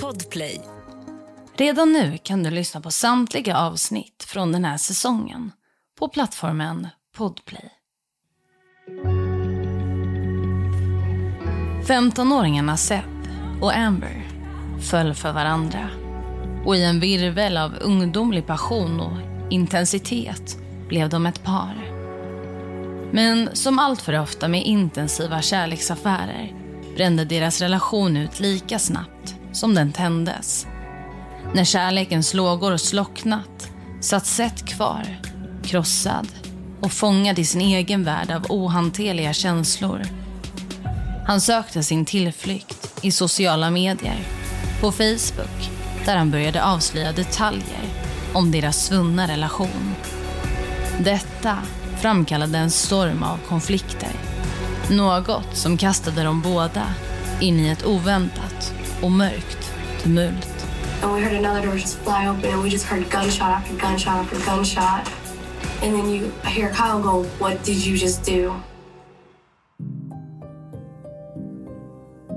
Podplay. Redan nu kan du lyssna på samtliga avsnitt från den här säsongen på plattformen Podplay. 15-åringarna Sepp och Amber föll för varandra. Och i en virvel av ungdomlig passion och intensitet blev de ett par. Men som allt för ofta med intensiva kärleksaffärer brände deras relation ut lika snabbt som den tändes. När kärlekens lågor slocknat satt Seth kvar, krossad och fångad i sin egen värld av ohanterliga känslor. Han sökte sin tillflykt i sociala medier, på Facebook där han började avslöja detaljer om deras svunna relation. Detta framkallade en storm av konflikter. Något som kastade dem båda in i ett oväntat och mörkt tumult. And we heard another door just fly open and we just heard gunshot after gunshot after gunshot. And then you hear Kyle go, What did you just do?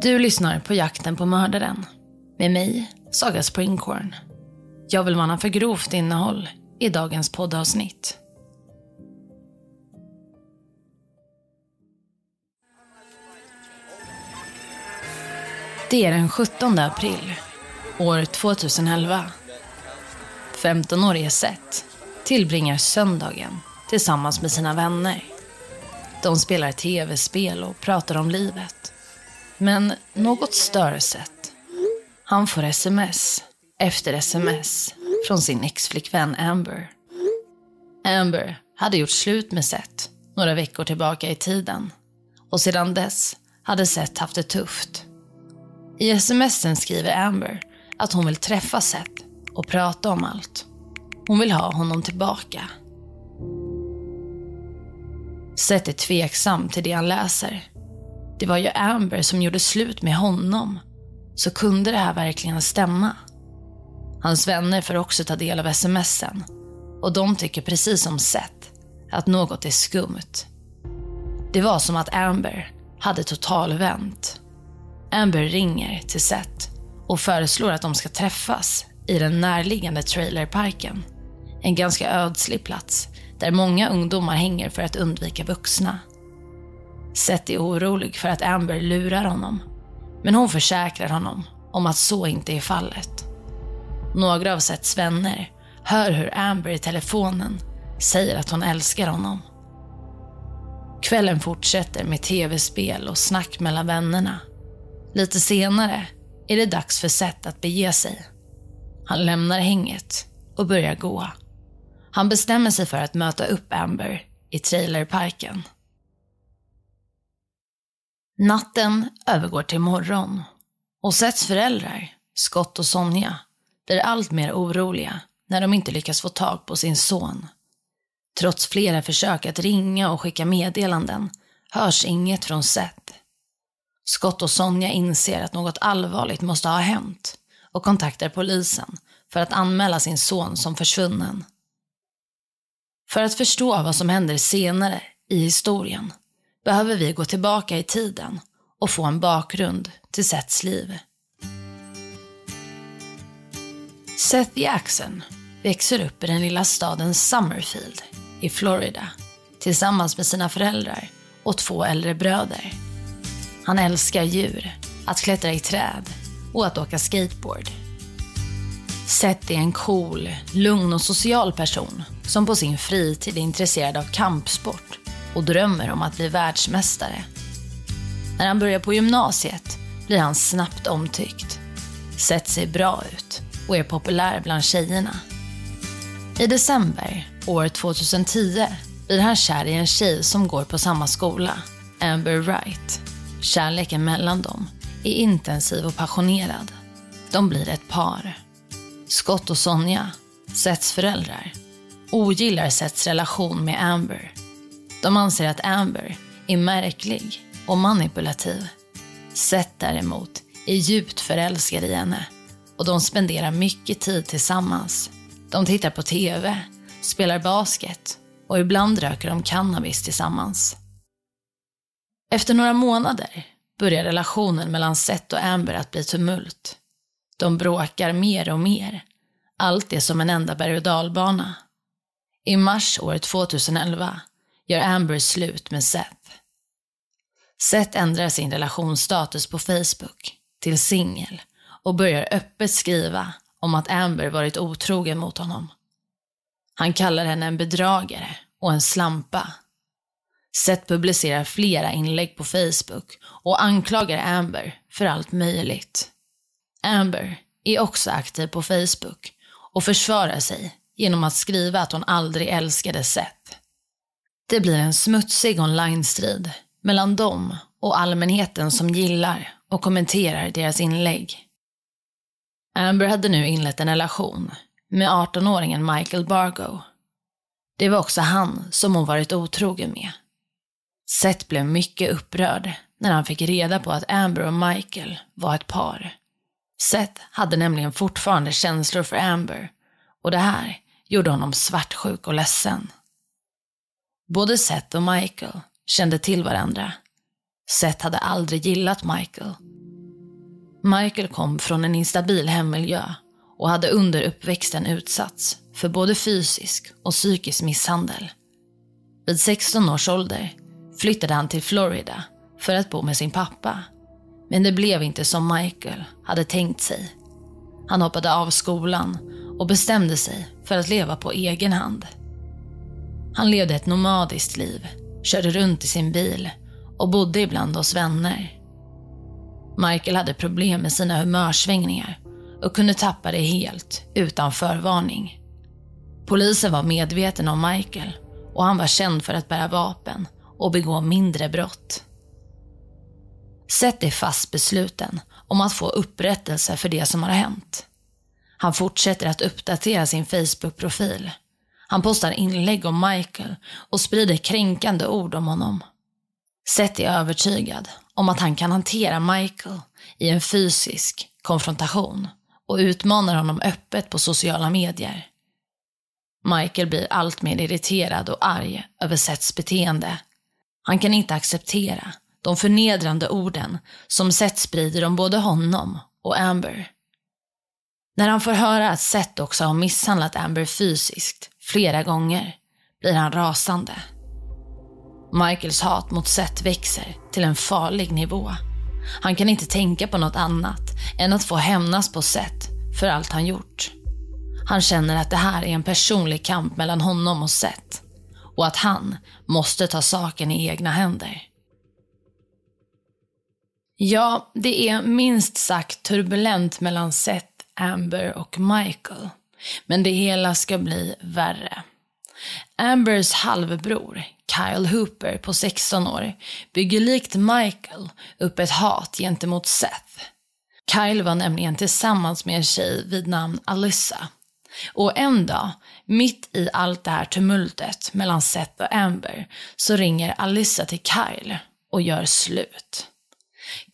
Du lyssnar på Jakten på mördaren med mig, Saga Springhorn. Jag vill varna för grovt innehåll i dagens poddavsnitt. Det är den 17 april, år 2011. 15-årige Seth tillbringar söndagen tillsammans med sina vänner. De spelar tv-spel och pratar om livet. Men något stör Seth. Han får sms efter sms från sin exflickvän Amber. Amber hade gjort slut med Seth några veckor tillbaka i tiden. Och sedan dess hade Seth haft det tufft. I smsen skriver Amber att hon vill träffa Seth och prata om allt. Hon vill ha honom tillbaka. Seth är tveksam till det han läser. Det var ju Amber som gjorde slut med honom. Så kunde det här verkligen stämma? Hans vänner får också ta del av smsen och de tycker precis som Seth att något är skumt. Det var som att Amber hade totalvänt. Amber ringer till Seth och föreslår att de ska träffas i den närliggande trailerparken. En ganska ödslig plats där många ungdomar hänger för att undvika vuxna. Seth är orolig för att Amber lurar honom. Men hon försäkrar honom om att så inte är fallet. Några av Seths vänner hör hur Amber i telefonen säger att hon älskar honom. Kvällen fortsätter med tv-spel och snack mellan vännerna. Lite senare är det dags för Seth att bege sig. Han lämnar hänget och börjar gå. Han bestämmer sig för att möta upp Amber i trailerparken. Natten övergår till morgon och Seths föräldrar, Scott och Sonja, blir allt mer oroliga när de inte lyckas få tag på sin son. Trots flera försök att ringa och skicka meddelanden hörs inget från Seth. Scott och Sonja inser att något allvarligt måste ha hänt och kontaktar polisen för att anmäla sin son som försvunnen. För att förstå vad som händer senare i historien behöver vi gå tillbaka i tiden och få en bakgrund till Seths liv. Seth Jackson växer upp i den lilla staden Summerfield i Florida tillsammans med sina föräldrar och två äldre bröder. Han älskar djur, att klättra i träd och att åka skateboard. Seth är en cool, lugn och social person som på sin fritid är intresserad av kampsport och drömmer om att bli världsmästare. När han börjar på gymnasiet blir han snabbt omtyckt. Seth ser bra ut och är populär bland tjejerna. I december år 2010 blir han kär i en tjej som går på samma skola, Amber Wright. Kärleken mellan dem är intensiv och passionerad. De blir ett par. Scott och Sonja, Seths föräldrar, ogillar Seths relation med Amber. De anser att Amber är märklig och manipulativ. Seth däremot är djupt förälskad i henne och de spenderar mycket tid tillsammans. De tittar på TV, spelar basket och ibland röker de cannabis tillsammans. Efter några månader börjar relationen mellan Seth och Amber att bli tumult. De bråkar mer och mer. Allt är som en enda berg och dalbana. I mars år 2011 gör Amber slut med Seth. Seth ändrar sin relationsstatus på Facebook till singel och börjar öppet skriva om att Amber varit otrogen mot honom. Han kallar henne en bedragare och en slampa. Seth publicerar flera inlägg på Facebook och anklagar Amber för allt möjligt. Amber är också aktiv på Facebook och försvarar sig genom att skriva att hon aldrig älskade Seth. Det blir en smutsig online-strid mellan dem och allmänheten som gillar och kommenterar deras inlägg. Amber hade nu inlett en relation med 18-åringen Michael Bargo. Det var också han som hon varit otrogen med. Seth blev mycket upprörd när han fick reda på att Amber och Michael var ett par. Seth hade nämligen fortfarande känslor för Amber och det här gjorde honom svartsjuk och ledsen. Både Seth och Michael kände till varandra. Seth hade aldrig gillat Michael. Michael kom från en instabil hemmiljö och hade under uppväxten utsatts för både fysisk och psykisk misshandel. Vid 16 års ålder flyttade han till Florida för att bo med sin pappa. Men det blev inte som Michael hade tänkt sig. Han hoppade av skolan och bestämde sig för att leva på egen hand. Han levde ett nomadiskt liv, körde runt i sin bil och bodde ibland hos vänner. Michael hade problem med sina humörsvängningar och kunde tappa det helt utan förvarning. Polisen var medveten om Michael och han var känd för att bära vapen och begå mindre brott. Seth är fast besluten om att få upprättelse för det som har hänt. Han fortsätter att uppdatera sin Facebook-profil. Han postar inlägg om Michael och sprider kränkande ord om honom. Seth är övertygad om att han kan hantera Michael i en fysisk konfrontation och utmanar honom öppet på sociala medier. Michael blir allt mer irriterad och arg över Seths beteende. Han kan inte acceptera de förnedrande orden som Seth sprider om både honom och Amber. När han får höra att Seth också har misshandlat Amber fysiskt flera gånger blir han rasande. Michaels hat mot Seth växer till en farlig nivå. Han kan inte tänka på något annat än att få hämnas på Seth för allt han gjort. Han känner att det här är en personlig kamp mellan honom och Seth och att han måste ta saken i egna händer. Ja, det är minst sagt turbulent mellan Seth, Amber och Michael. Men det hela ska bli värre. Ambers halvbror, Kyle Hooper på 16 år, bygger likt Michael upp ett hat gentemot Seth. Kyle var nämligen tillsammans med en tjej vid namn Alyssa. Och en dag, mitt i allt det här tumultet mellan Seth och Amber, så ringer Alyssa till Kyle och gör slut.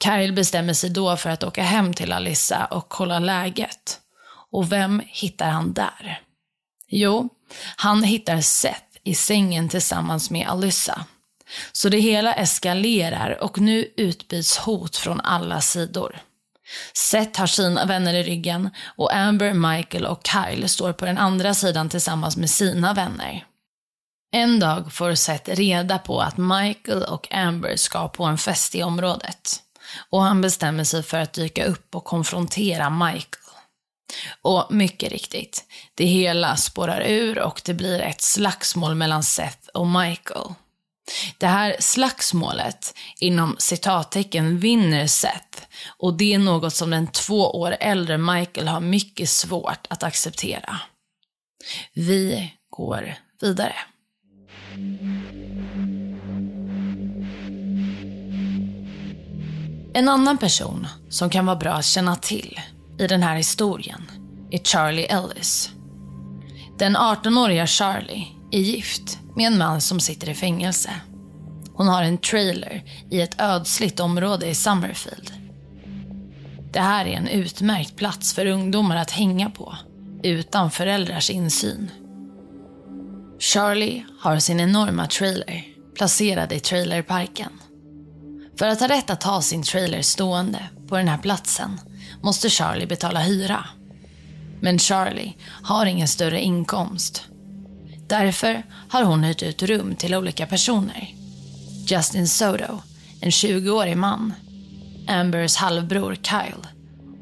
Kyle bestämmer sig då för att åka hem till Alyssa och kolla läget. Och vem hittar han där? Jo, han hittar Seth i sängen tillsammans med Alyssa. Så det hela eskalerar och nu utbyts hot från alla sidor. Seth har sina vänner i ryggen och Amber, Michael och Kyle står på den andra sidan tillsammans med sina vänner. En dag får Seth reda på att Michael och Amber ska på en fest i området. Och han bestämmer sig för att dyka upp och konfrontera Michael. Och mycket riktigt, det hela spårar ur och det blir ett slagsmål mellan Seth och Michael. Det här slagsmålet, inom citattecken, vinner Seth och det är något som den två år äldre Michael har mycket svårt att acceptera. Vi går vidare. En annan person som kan vara bra att känna till i den här historien är Charlie Ellis. Den 18-åriga Charlie är gift med en man som sitter i fängelse. Hon har en trailer i ett ödsligt område i Summerfield. Det här är en utmärkt plats för ungdomar att hänga på utan föräldrars insyn. Charlie har sin enorma trailer placerad i trailerparken. För att ha rätt att ha sin trailer stående på den här platsen måste Charlie betala hyra. Men Charlie har ingen större inkomst. Därför har hon hyrt ut rum till olika personer. Justin Soto, en 20-årig man. Ambers halvbror Kyle.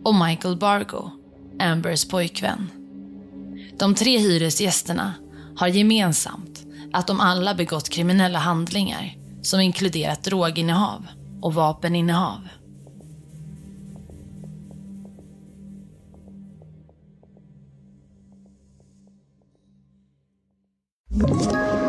Och Michael Bargo, Ambers pojkvän. De tre hyresgästerna har gemensamt att de alla begått kriminella handlingar som inkluderat droginnehav och vapeninnehav. Ett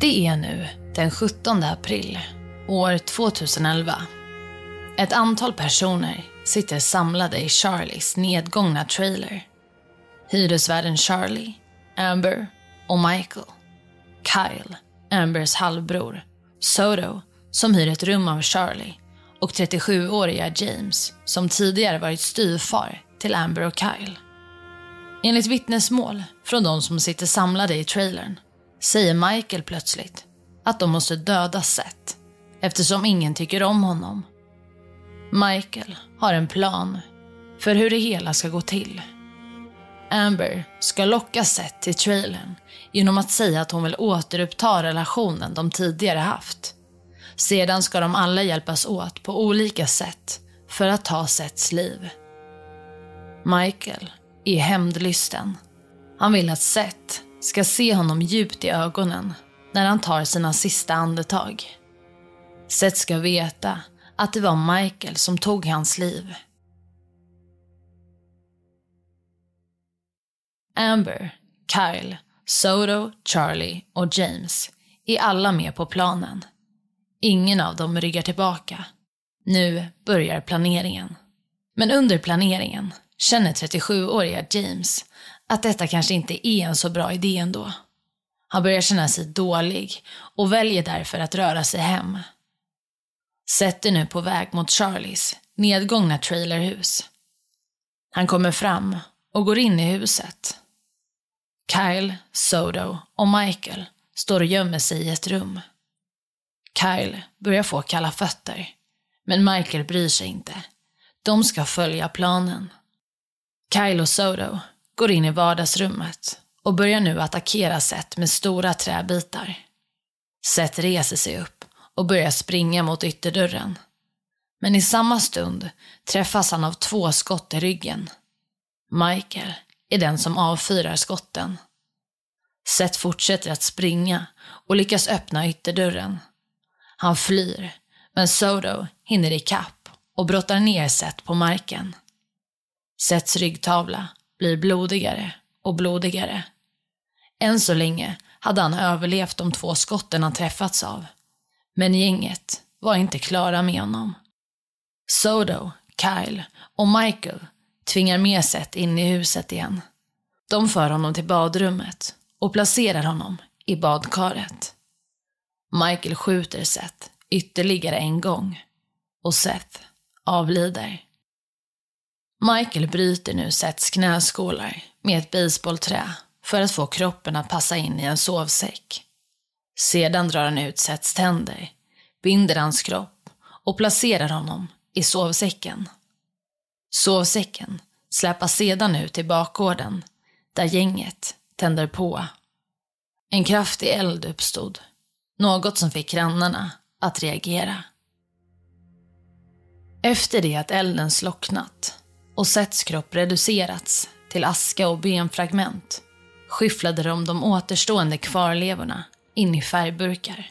Det är nu den 17 april, år 2011. Ett antal personer sitter samlade i Charlies nedgångna trailer. Hyresvärden Charlie, Amber och Michael. Kyle, Ambers halvbror. Soto, som hyr ett rum av Charlie. Och 37-åriga James, som tidigare varit styvfar till Amber och Kyle. Enligt vittnesmål från de som sitter samlade i trailern säger Michael plötsligt att de måste döda Seth eftersom ingen tycker om honom. Michael har en plan för hur det hela ska gå till. Amber ska locka Seth till trailern genom att säga att hon vill återuppta relationen de tidigare haft. Sedan ska de alla hjälpas åt på olika sätt för att ta Seths liv. Michael är hämndlysten. Han vill att Seth ska se honom djupt i ögonen när han tar sina sista andetag. Seth ska veta att det var Michael som tog hans liv. Amber, Kyle, Soto, Charlie och James är alla med på planen. Ingen av dem ryggar tillbaka. Nu börjar planeringen. Men under planeringen känner 37-åriga James att detta kanske inte är en så bra idé ändå. Han börjar känna sig dålig och väljer därför att röra sig hem. Seth är nu på väg mot Charlies nedgångna trailerhus. Han kommer fram och går in i huset. Kyle, Soto och Michael står och gömmer sig i ett rum. Kyle börjar få kalla fötter, men Michael bryr sig inte. De ska följa planen. Kyle och Soto går in i vardagsrummet och börjar nu attackera Seth med stora träbitar. Seth reser sig upp och börjar springa mot ytterdörren. Men i samma stund träffas han av två skott i ryggen. Michael är den som avfyrar skotten. Seth fortsätter att springa och lyckas öppna ytterdörren. Han flyr, men Soto hinner ikapp och brottar ner Seth på marken. Seths ryggtavla blir blodigare och blodigare. Än så länge hade han överlevt de två skotten han träffats av. Men gänget var inte klara med honom. Sodo, Kyle och Michael tvingar med Seth in i huset igen. De för honom till badrummet och placerar honom i badkaret. Michael skjuter Seth ytterligare en gång och Seth avlider. Michael bryter nu Seths knäskålar med ett baseballträ för att få kroppen att passa in i en sovsäck. Sedan drar han ut Seths tänder, binder hans kropp och placerar honom i sovsäcken. Sovsäcken släpas sedan ut i bakgården där gänget tänder på. En kraftig eld uppstod, något som fick grannarna att reagera. Efter det att elden slocknat och Seths kropp reducerats till aska och benfragment skyfflade de de återstående kvarlevorna in i färgburkar.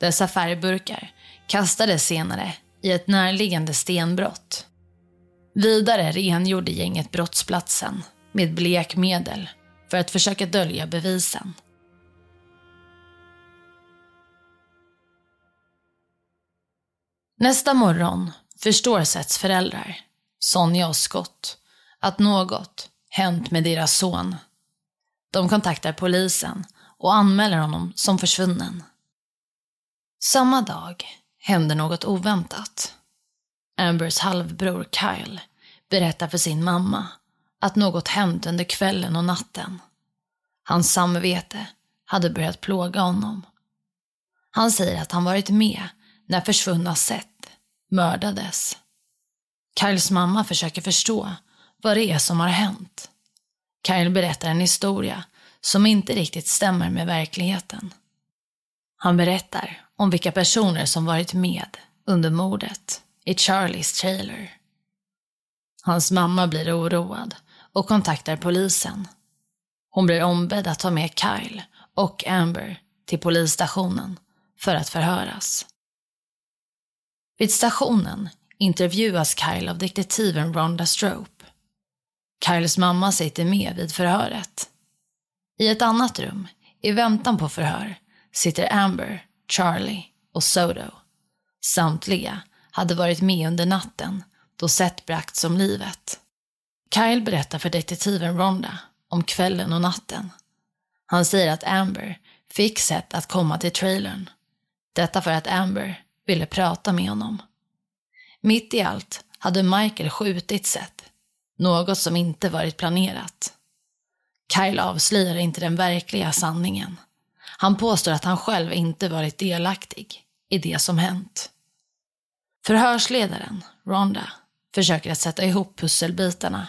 Dessa färgburkar kastades senare i ett närliggande stenbrott. Vidare rengjorde gänget brottsplatsen med blekmedel för att försöka dölja bevisen. Nästa morgon förstår Sets föräldrar, Sonja och Scott, att något hänt med deras son. De kontaktar polisen och anmäler honom som försvunnen. Samma dag händer något oväntat. Ambers halvbror Kyle berättar för sin mamma att något hänt under kvällen och natten. Hans samvete hade börjat plåga honom. Han säger att han varit med när försvunna Seth mördades. Kyles mamma försöker förstå vad det är som har hänt. Kyle berättar en historia som inte riktigt stämmer med verkligheten. Han berättar om vilka personer som varit med under mordet i Charlies trailer. Hans mamma blir oroad och kontaktar polisen. Hon blir ombedd att ta med Kyle och Amber till polisstationen för att förhöras. Vid stationen intervjuas Kyle av detektiven Rhonda Strope. Kyles mamma sitter med vid förhöret. I ett annat rum, i väntan på förhör, sitter Amber, Charlie och Soto. Samtliga hade varit med under natten då Seth bragts om livet. Kyle berättar för detektiven Rhonda om kvällen och natten. Han säger att Amber fick Seth att komma till trailern. Detta för att Amber ville prata med honom. Mitt i allt hade Michael skjutit Seth, något som inte varit planerat. Kyle avslöjar inte den verkliga sanningen. Han påstår att han själv inte varit delaktig i det som hänt. Förhörsledaren, Rhonda, försöker att sätta ihop pusselbitarna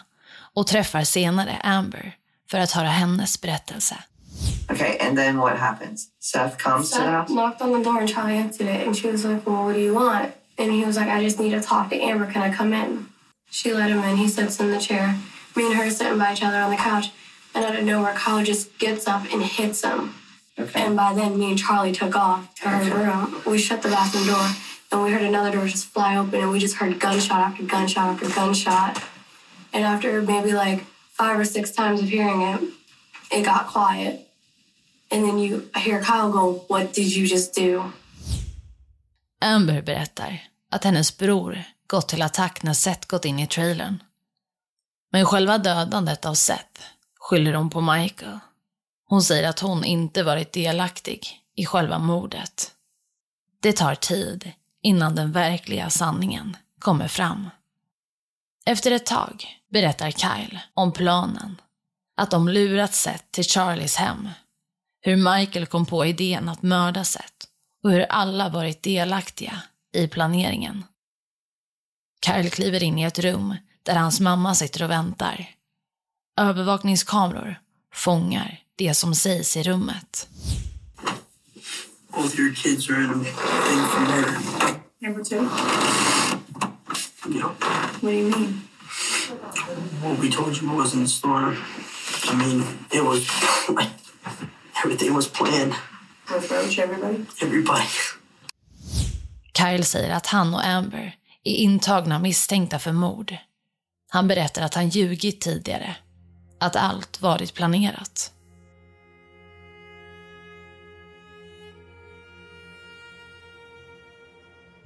och träffar senare Amber för att höra hennes berättelse. Okay, and then what happens? Seth comes to the Seth house. knocked on the door and Charlie answered it, and she was like, "Well, what do you want?" And he was like, "I just need to talk to Amber. Can I come in?" She let him in. He sits in the chair. Me and her are sitting by each other on the couch, and out of nowhere, Kyle just gets up and hits him. Okay. And by then, me and Charlie took off to her room. We shut the bathroom door, and we heard another door just fly open, and we just heard gunshot after gunshot after gunshot. And after maybe like five or six times of hearing it, it got quiet. And then you hear Kyle go, What did you just do? Amber berättar att hennes bror gått till attack när Seth gått in i trailern. Men själva dödandet av Seth skyller hon på Michael. Hon säger att hon inte varit delaktig i själva mordet. Det tar tid innan den verkliga sanningen kommer fram. Efter ett tag berättar Kyle om planen. Att de lurat Seth till Charlies hem. Hur Michael kom på idén att mörda Seth och hur alla varit delaktiga i planeringen. Kyle kliver in i ett rum där hans mamma sitter och väntar. Övervakningskameror fångar det som sägs i rummet. Both your kids are in a thing for murder. Number two. Know, What do you mean? what we told you was in store. I mean, it was like everything was planned. With Roach, everybody? Everybody. Kyle säger att han och Amber är intagna misstänkta för mord. Han berättar att han ljugit tidigare. Att allt varit planerat.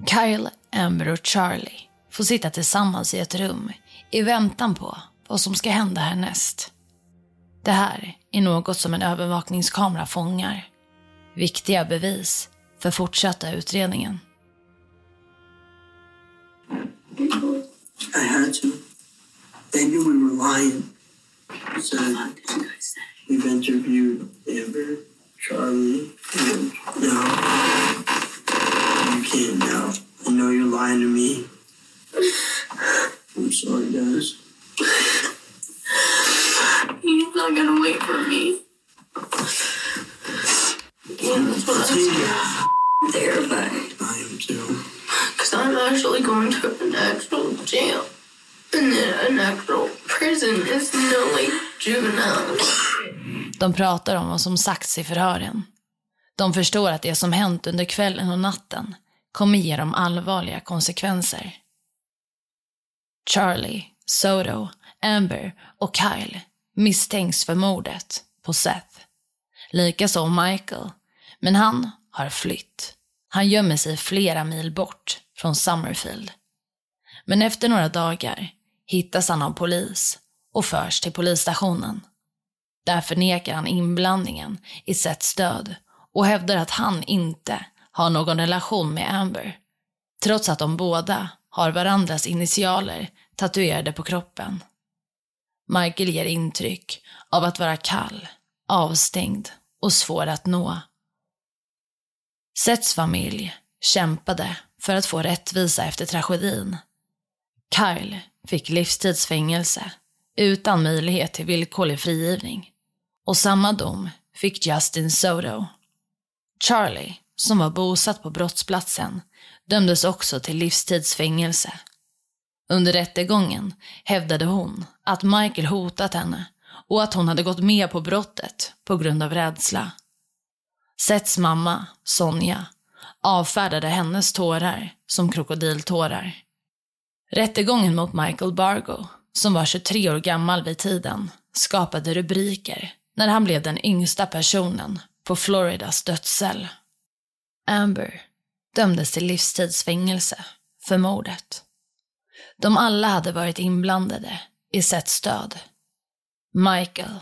Kyle, Amber och Charlie får sitta tillsammans i ett rum i väntan på vad som ska hända härnäst. Det här är något som en övervakningskamera fångar. Viktiga bevis för fortsatta utredningen. I had to. They knew we were lying. So we've interviewed Amber, Charlie, and now you can't now. I know you're lying to me. I'm sorry, guys. He's not gonna wait for me. Terrified. I am too. Because I'm actually going to an actual jail. And then an actual prison is no like. De pratar om vad som sagts i förhören. De förstår att det som hänt under kvällen och natten kommer ge dem allvarliga konsekvenser. Charlie, Soto, Amber och Kyle misstänks för mordet på Seth. Likaså Michael, men han har flytt. Han gömmer sig flera mil bort från Summerfield. Men efter några dagar hittas han av polis och förs till polisstationen. Där förnekar han inblandningen i Seths död och hävdar att han inte har någon relation med Amber. Trots att de båda har varandras initialer tatuerade på kroppen. Michael ger intryck av att vara kall, avstängd och svår att nå. Seths familj kämpade för att få rättvisa efter tragedin. Kyle fick livstidsfängelse utan möjlighet till villkorlig frigivning. Och samma dom fick Justin Soto. Charlie, som var bosatt på brottsplatsen, dömdes också till livstidsfängelse. Under rättegången hävdade hon att Michael hotat henne och att hon hade gått med på brottet på grund av rädsla. Sets mamma, Sonja, avfärdade hennes tårar som krokodiltårar. Rättegången mot Michael Bargo, som var 23 år gammal vid tiden, skapade rubriker när han blev den yngsta personen på Floridas dödscell. Amber dömdes till livstidsfängelse för mordet. De alla hade varit inblandade i Seths död. Michael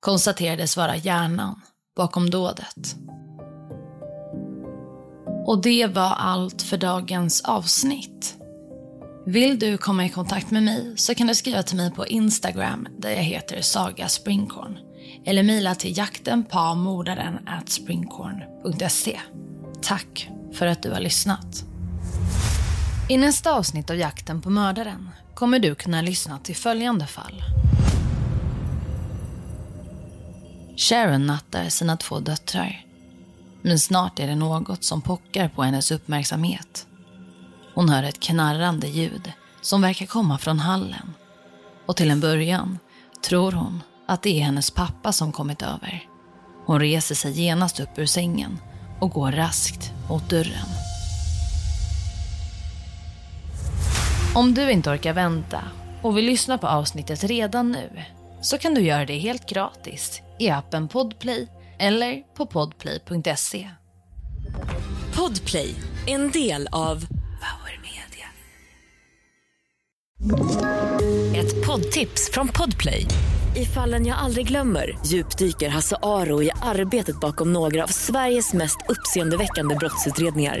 konstaterades vara hjärnan bakom dådet. Och det var allt för dagens avsnitt. Vill du komma i kontakt med mig så kan du skriva till mig på Instagram där jag heter Saga Springkorn eller mejla till jaktenpamordaren springkorn.se. Tack för att du har lyssnat. I nästa avsnitt av Jakten på mördaren kommer du kunna lyssna till följande fall. Sharon nattar sina två döttrar. Men snart är det något som pockar på hennes uppmärksamhet. Hon hör ett knarrande ljud som verkar komma från hallen. Och till en början tror hon att det är hennes pappa som kommit över. Hon reser sig genast upp ur sängen och går raskt mot dörren. Om du inte orkar vänta och vill lyssna på avsnittet redan nu så kan du göra det helt gratis i appen Podplay eller på podplay.se. Podplay, en del av Power Media. Ett poddtips från Podplay. I fallen jag aldrig glömmer djupdyker Hasse Aro i arbetet bakom några av Sveriges mest uppseendeväckande brottsutredningar